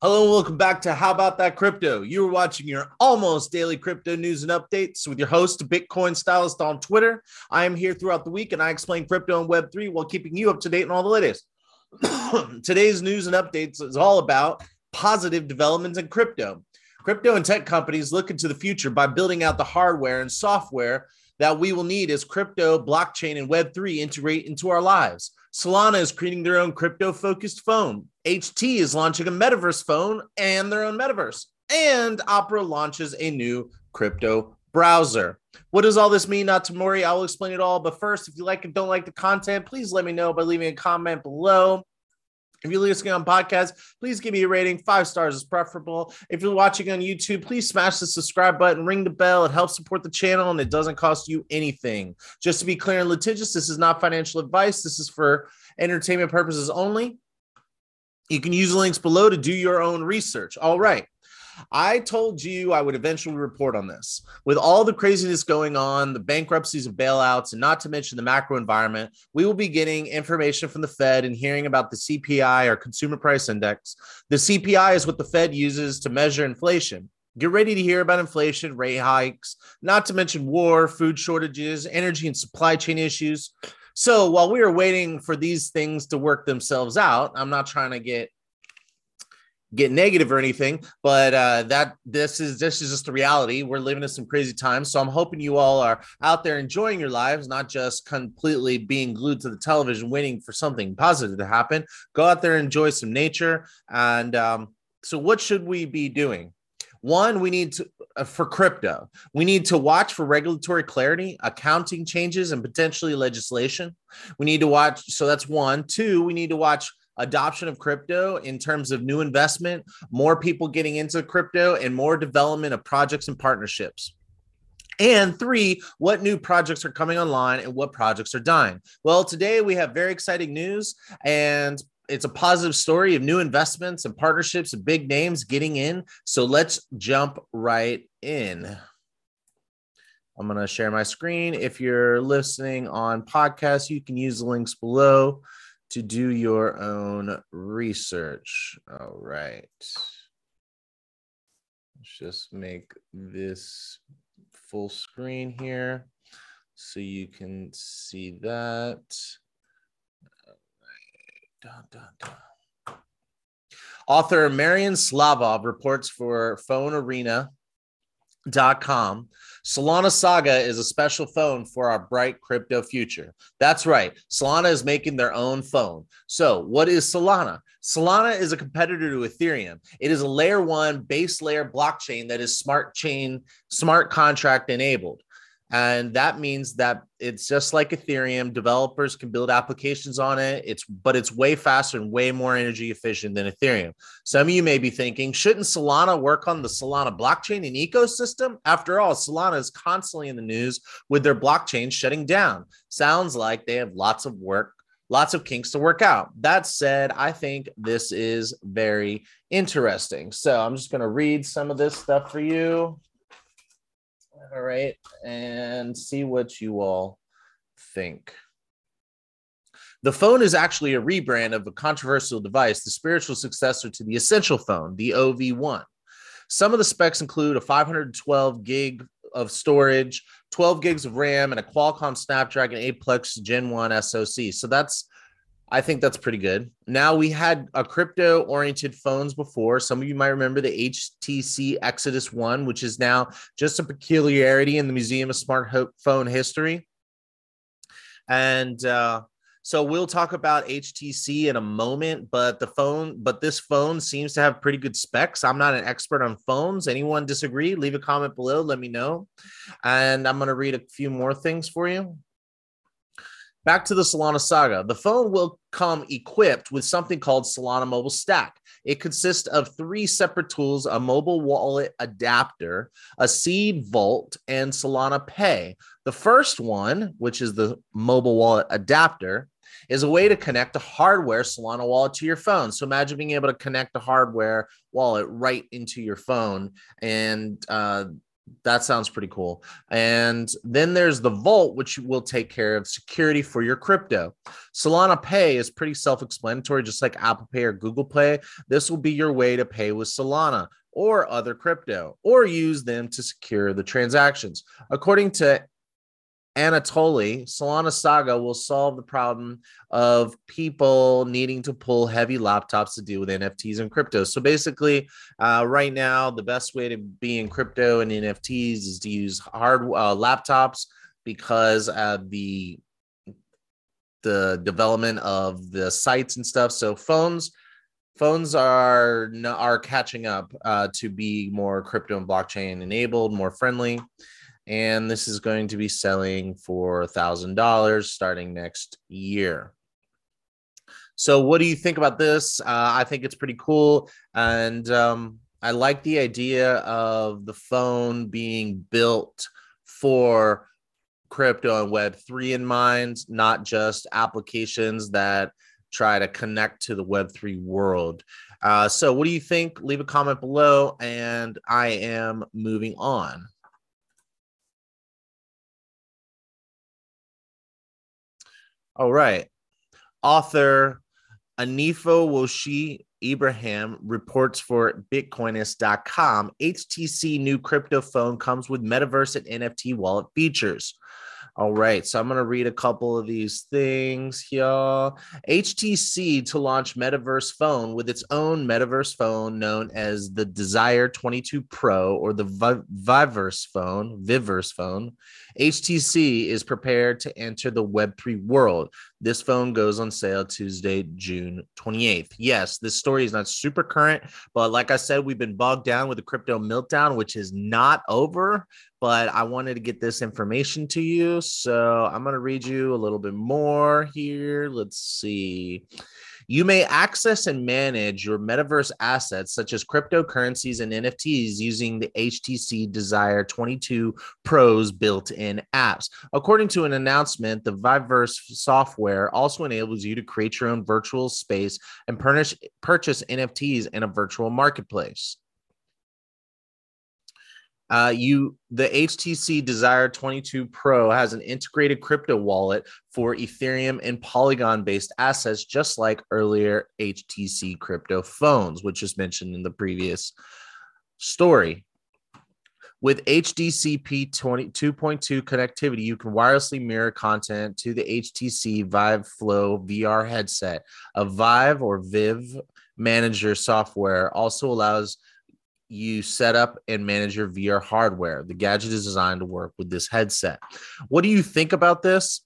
Hello and welcome back to How About That Crypto. You are watching your almost daily crypto news and updates with your host, Bitcoin Stylist on Twitter. I am here throughout the week and I explain crypto and Web3 while keeping you up to date on all the latest. Today's news and updates is all about positive developments in crypto. Crypto and tech companies look into the future by building out the hardware and software that we will need as crypto, blockchain, and Web3 integrate into our lives. Solana is creating their own crypto focused phone. HTC is launching a metaverse phone and their own metaverse. And Opera launches a new crypto browser. What does all this mean? Not to worry, I will explain it all. But first, if you like and don't like the content, please let me know by leaving a comment below. If you're listening on podcast, please give me a rating. Five stars is preferable. If you're watching on YouTube, please smash the subscribe button, ring the bell. It helps support the channel and it doesn't cost you anything. Just to be clear and litigious, this is not financial advice. This is for entertainment purposes only. You can use the links below to do your own research. All right. I told you I would eventually report on this. With all the craziness going on, the bankruptcies of bailouts, and not to mention the macro environment, we will be getting information from the Fed and hearing about the CPI or consumer price index. The CPI is what the Fed uses to measure inflation. Get ready to hear about inflation, rate hikes, not to mention war, food shortages, energy and supply chain issues. So while we are waiting for these things to work themselves out, I'm not trying to get get negative or anything, but uh, that this is this is just the reality. We're living in some crazy times, so I'm hoping you all are out there enjoying your lives, not just completely being glued to the television, waiting for something positive to happen. Go out there, enjoy some nature, and um, so what should we be doing? One, we need to uh, for crypto, we need to watch for regulatory clarity, accounting changes, and potentially legislation. We need to watch. So that's one. Two, we need to watch adoption of crypto in terms of new investment, more people getting into crypto, and more development of projects and partnerships. And three, what new projects are coming online and what projects are dying? Well, today we have very exciting news and it's a positive story of new investments and partnerships and big names getting in. So let's jump right in. I'm going to share my screen. If you're listening on podcast, you can use the links below to do your own research. All right. Let's just make this full screen here so you can see that. Dun, dun, dun. Author Mariyan Slavov reports for Phone Arena com. Solana Saga is a special phone for our bright crypto future. That's right. Solana is making their own phone. So, what is Solana? Solana is a competitor to Ethereum. It is a layer one base layer blockchain that is smart chain, smart contract enabled. And that means that it's just like Ethereum. Developers can build applications on it. It's but it's way faster and way more energy efficient than Ethereum. Some of you may be thinking, shouldn't Solana work on the Solana blockchain and ecosystem? After all, Solana is constantly in the news with their blockchain shutting down. Sounds like they have lots of work lots of kinks to work out. That said, I think this is very interesting. So I'm just going to read some of this stuff for you. All right. And see what you all think. The phone is actually a rebrand of a controversial device, the spiritual successor to the essential phone, the OV1. Some of the specs include a 512 gig of storage, 12 gigs of RAM, and a Qualcomm Snapdragon 8 Plus Gen 1 SoC. So that's I think that's pretty good. Now we had a crypto oriented phones before. Some of you might remember the HTC Exodus 1, which is now just a peculiarity in the Museum of Smart Phone History. And uh, so we'll talk about HTC in a moment, but the phone, but this phone seems to have pretty good specs. I'm not an expert on phones. Anyone disagree? Leave a comment below. Let me know. And I'm going to read a few more things for you. Back to the Solana saga. The phone will come equipped with something called Solana Mobile Stack. It consists of three separate tools a mobile wallet adapter, a seed vault, and Solana Pay. The first one, which is the mobile wallet adapter, is a way to connect a hardware Solana wallet to your phone. So imagine being able to connect a hardware wallet right into your phone and uh, That sounds pretty cool. And then there's the Vault, which will take care of security for your crypto. Solana Pay is pretty self explanatory, just like Apple Pay or Google Pay. This will be your way to pay with Solana or other crypto or use them to secure the transactions. According to Anatoly, Solana Saga will solve the problem of people needing to pull heavy laptops to deal with NFTs and crypto. So basically, uh, right now, the best way to be in crypto and NFTs is to use hard uh, laptops because the the development of the sites and stuff. So phones phones are are catching up uh, to be more crypto and blockchain enabled, more friendly and this is going to be selling for a thousand dollars starting next year. So, what do you think about this? Uh, I think it's pretty cool, and um, I like the idea of the phone being built for crypto and Web three in mind, not just applications that try to connect to the Web three world. Uh, so, what do you think? Leave a comment below, and I am moving on. All right. Author Anifowoshe Ibrahim reports for Bitcoinist.com HTC new crypto phone comes with metaverse and NFT wallet features. All right, so I'm going to read a couple of these things here. HTC to launch Metaverse phone with its own Metaverse phone known as the Desire 22 Pro or the Viverse phone, Viverse phone. HTC is prepared to enter the Web3 world. This phone goes on sale Tuesday, June 28th. Yes, this story is not super current, but like I said, we've been bogged down with the crypto meltdown, which is not over but I wanted to get this information to you. So I'm going to read you a little bit more here. Let's see. You may access and manage your metaverse assets such as cryptocurrencies and NFTs using the HTC Desire 22 Pro's built in apps. According to an announcement, the Viverse software also enables you to create your own virtual space and purchase NFTs in a virtual marketplace. Uh, you the HTC Desire 22 Pro has an integrated crypto wallet for Ethereum and Polygon based assets, just like earlier HTC crypto phones, which is mentioned in the previous story. With HDCP 2.2 connectivity, you can wirelessly mirror content to the HTC Vive Flow VR headset. A Vive or Viv manager software also allows you set up and manage your VR hardware. The gadget is designed to work with this headset. What do you think about this?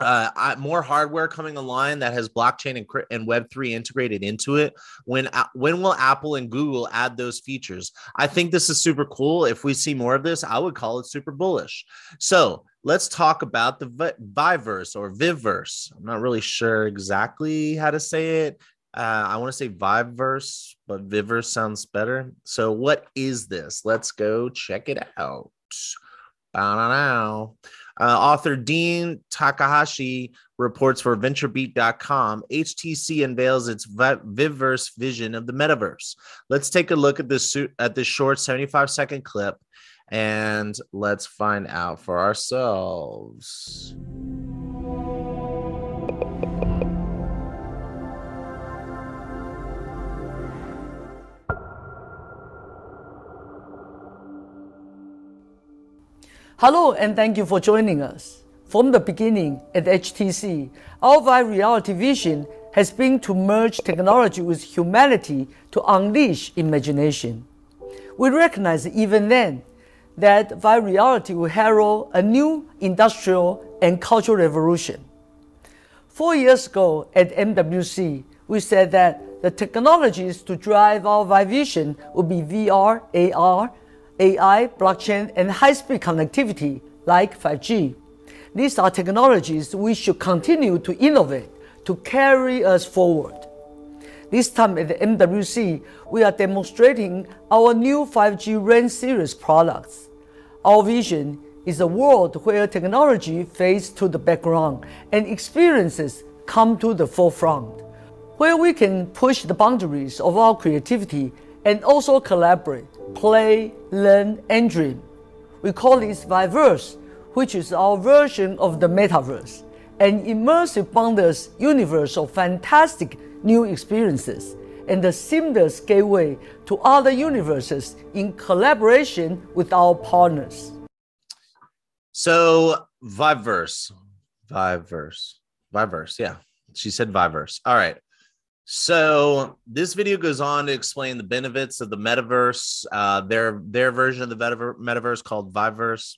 Uh, I, more hardware coming online that has blockchain and, and Web three integrated into it. When when will Apple and Google add those features? I think this is super cool. If we see more of this, I would call it super bullish. So let's talk about the Viverse or Vivverse. I'm not really sure exactly how to say it. Uh, I want to say Viveverse, but Viverse sounds better. So, what is this? Let's go check it out. Now, uh, author Dean Takahashi reports for VentureBeat.com. HTC unveils its Vivverse vision of the metaverse. Let's take a look at this at this short 75 second clip, and let's find out for ourselves. Hello and thank you for joining us. From the beginning at HTC, our Vive Reality vision has been to merge technology with humanity to unleash imagination. We recognize even then that Vive Reality will herald a new industrial and cultural revolution. Four years ago at MWC, we said that the technologies to drive our Vive vision would be VR, AR, AI, blockchain, and high-speed connectivity like 5G. These are technologies we should continue to innovate to carry us forward. This time at the MWC, we are demonstrating our new 5G RAN series products. Our vision is a world where technology fades to the background and experiences come to the forefront, where we can push the boundaries of our creativity and also collaborate, play, learn, and dream. We call this Viverse, which is our version of the metaverse, an immersive boundless universe of fantastic new experiences and a seamless gateway to other universes in collaboration with our partners. So, Viverse, Viverse, Viverse, yeah. She said Viverse. All right. So this video goes on to explain the benefits of the metaverse, uh, their their version of the metaverse called Viverse.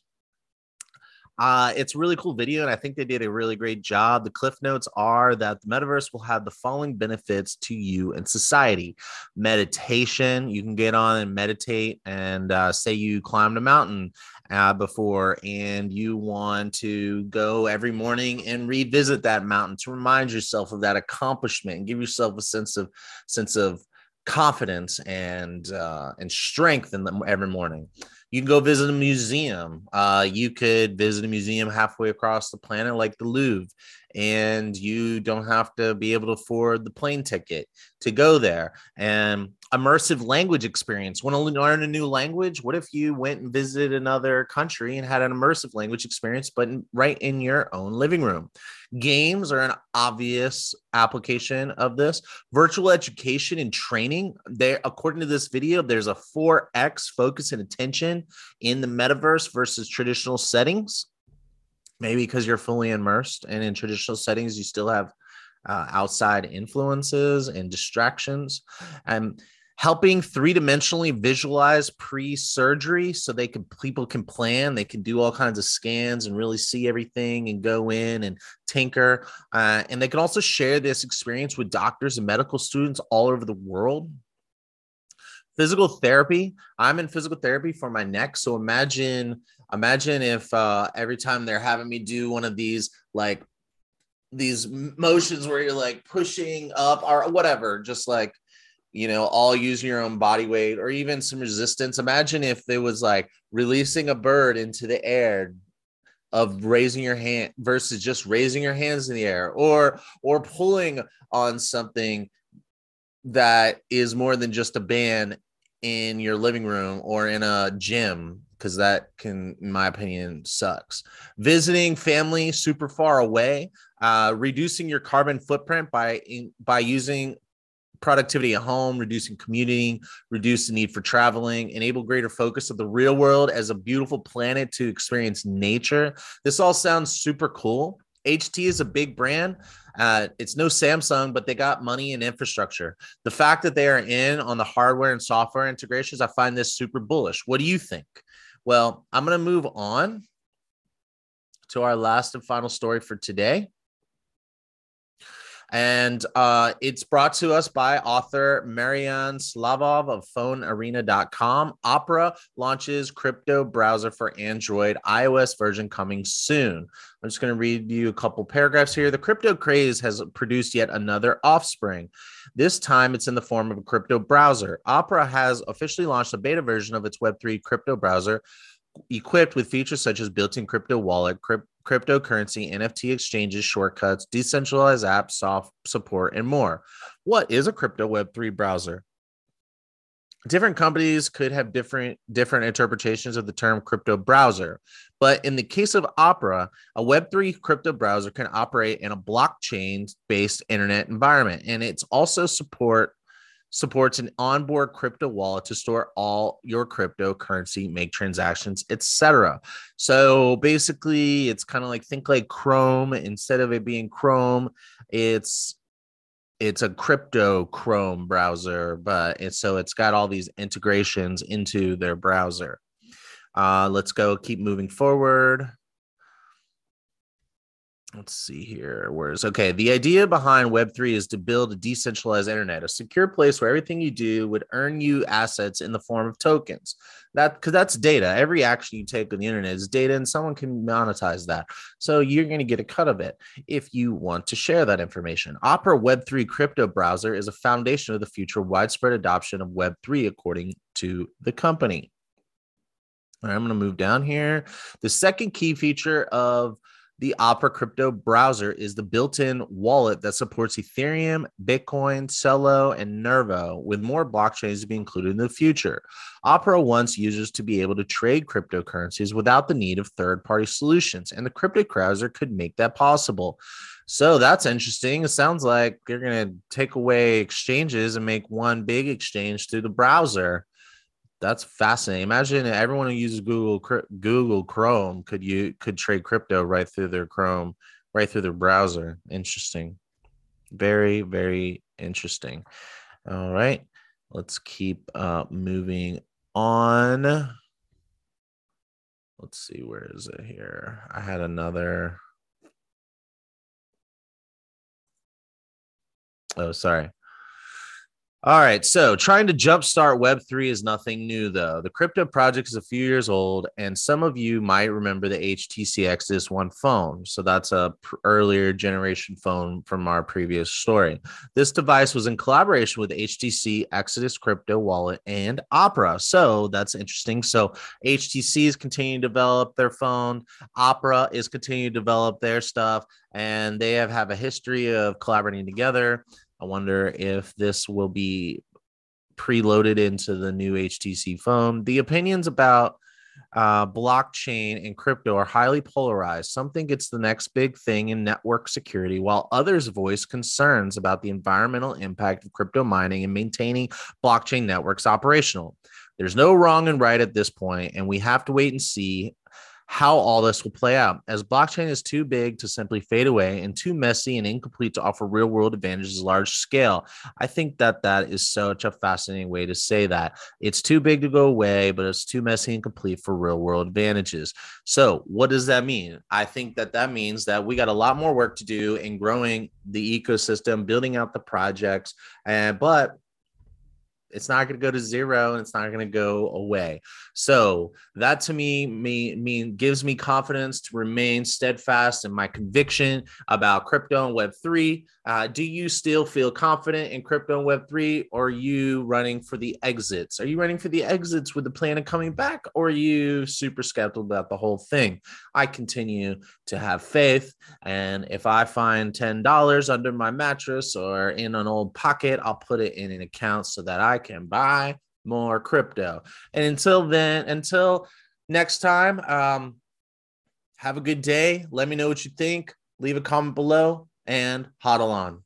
Uh, it's a really cool video, and I think they did a really great job. The cliff notes are that the metaverse will have the following benefits to you and society: meditation. You can get on and meditate, and uh, say you climbed a mountain uh, before and you want to go every morning and revisit that mountain to remind yourself of that accomplishment and give yourself a sense of sense of confidence and uh, and strength in them every morning. You can go visit a museum. Uh, you could visit a museum halfway across the planet, like the Louvre, and you don't have to be able to afford the plane ticket to go there. And immersive language experience. Want to learn a new language? What if you went and visited another country and had an immersive language experience, but right in your own living room? Games are an obvious application of this. Virtual education and training. There, according to this video, there's a 4x focus and attention in the metaverse versus traditional settings maybe because you're fully immersed and in traditional settings you still have uh, outside influences and distractions. And helping three-dimensionally visualize pre-surgery so they can people can plan they can do all kinds of scans and really see everything and go in and tinker. Uh, and they can also share this experience with doctors and medical students all over the world. Physical therapy i'm in physical therapy for my neck so imagine imagine if uh, every time they're having me do one of these like these motions where you're like pushing up or whatever just like you know all using your own body weight or even some resistance. Imagine if it was like releasing a bird into the air of raising your hand versus just raising your hands in the air or or pulling on something that is more than just a band in your living room or in a gym because that can in my opinion sucks visiting family super far away uh, reducing your carbon footprint by by using productivity at home reducing commuting reduce the need for traveling enable greater focus of the real world as a beautiful planet to experience nature this all sounds super cool HTC is a big brand. Uh, it's no Samsung, but they got money and infrastructure. The fact that they are in on the hardware and software integrations, I find this super bullish. What do you think? Well, I'm going to move on to our last and final story for today. And uh, it's brought to us by author Mariyan Slavov of PhoneArena.com. Opera launches crypto browser for Android, iOS version coming soon. I'm just going to read you a couple paragraphs here. The crypto craze has produced yet another offspring. This time it's in the form of a crypto browser. Opera has officially launched a beta version of its Web3 crypto browser equipped with features such as built-in crypto wallet, crypt- cryptocurrency, NFT exchanges, shortcuts, decentralized apps, soft support, and more. What is a crypto Web3 browser? Different companies could have different different interpretations of the term crypto browser, but in the case of Opera, a Web3 crypto browser can operate in a blockchain-based internet environment, and it's also support supports an onboard crypto wallet to store all your cryptocurrency, make transactions, etc. So basically, it's kind of like think like Chrome. Instead of it being Chrome, it's it's a crypto Chrome browser, but it's so it's got all these integrations into their browser. Uh, let's go. Keep moving forward let's see here where's okay the idea behind web3 is to build a decentralized internet a secure place where everything you do would earn you assets in the form of tokens. That because that's data. Every action you take on the internet is data and someone can monetize that. So you're going to get a cut of it if you want to share that information. Opera web3 crypto browser is a foundation of the future widespread adoption of web3 according to the company. All right i'm going to move down here. The second key feature of The Opera crypto browser is the built in wallet that supports Ethereum, Bitcoin, Celo, and Nervo, with more blockchains to be included in the future. Opera wants users to be able to trade cryptocurrencies without the need of third party solutions, and the crypto browser could make that possible. So that's interesting. It sounds like you're going to take away exchanges and make one big exchange through the browser. That's fascinating. Imagine everyone who uses Google Google Chrome could you could trade crypto right through their Chrome, right through their browser. Interesting. Very very interesting. All right. Let's keep uh, moving on. Let's see where is it here? I had another Oh, sorry. All right. So trying to jumpstart Web3 is nothing new, though. The crypto project is a few years old, and some of you might remember the HTC Exodus One phone. So that's a pr- earlier generation phone from our previous story. This device was in collaboration with HTC Exodus Crypto Wallet and Opera. So that's interesting. So HTC is continuing to develop their phone, Opera is continuing to develop their stuff, and they have, have a history of collaborating together. I wonder if this will be preloaded into the new HTC phone. The opinions about uh, blockchain and crypto are highly polarized. Some think it's the next big thing in network security, while others voice concerns about the environmental impact of crypto mining and maintaining blockchain networks operational. There's no wrong and right at this point, and we have to wait and see how all this will play out, as blockchain is too big to simply fade away and too messy and incomplete to offer real world advantages large scale. I think that that is such a fascinating way to say that. It's too big to go away, but it's too messy and complete for real world advantages. So, what does that mean? I think that that means that we got a lot more work to do in growing the ecosystem, building out the projects, and but it's not going to go to zero and it's not going to go away. So that to me, me mean gives me confidence to remain steadfast in my conviction about crypto and Web three. Uh, do you still feel confident in crypto and Web three, or are you running for the exits? Are you running for the exits with the plan of coming back, or are you super skeptical about the whole thing? I continue to have faith, and if I find ten dollars under my mattress or in an old pocket, I'll put it in an account so that I can buy more crypto. And until then, until next time, um, have a good day. Let me know what you think. Leave a comment below and hodl on.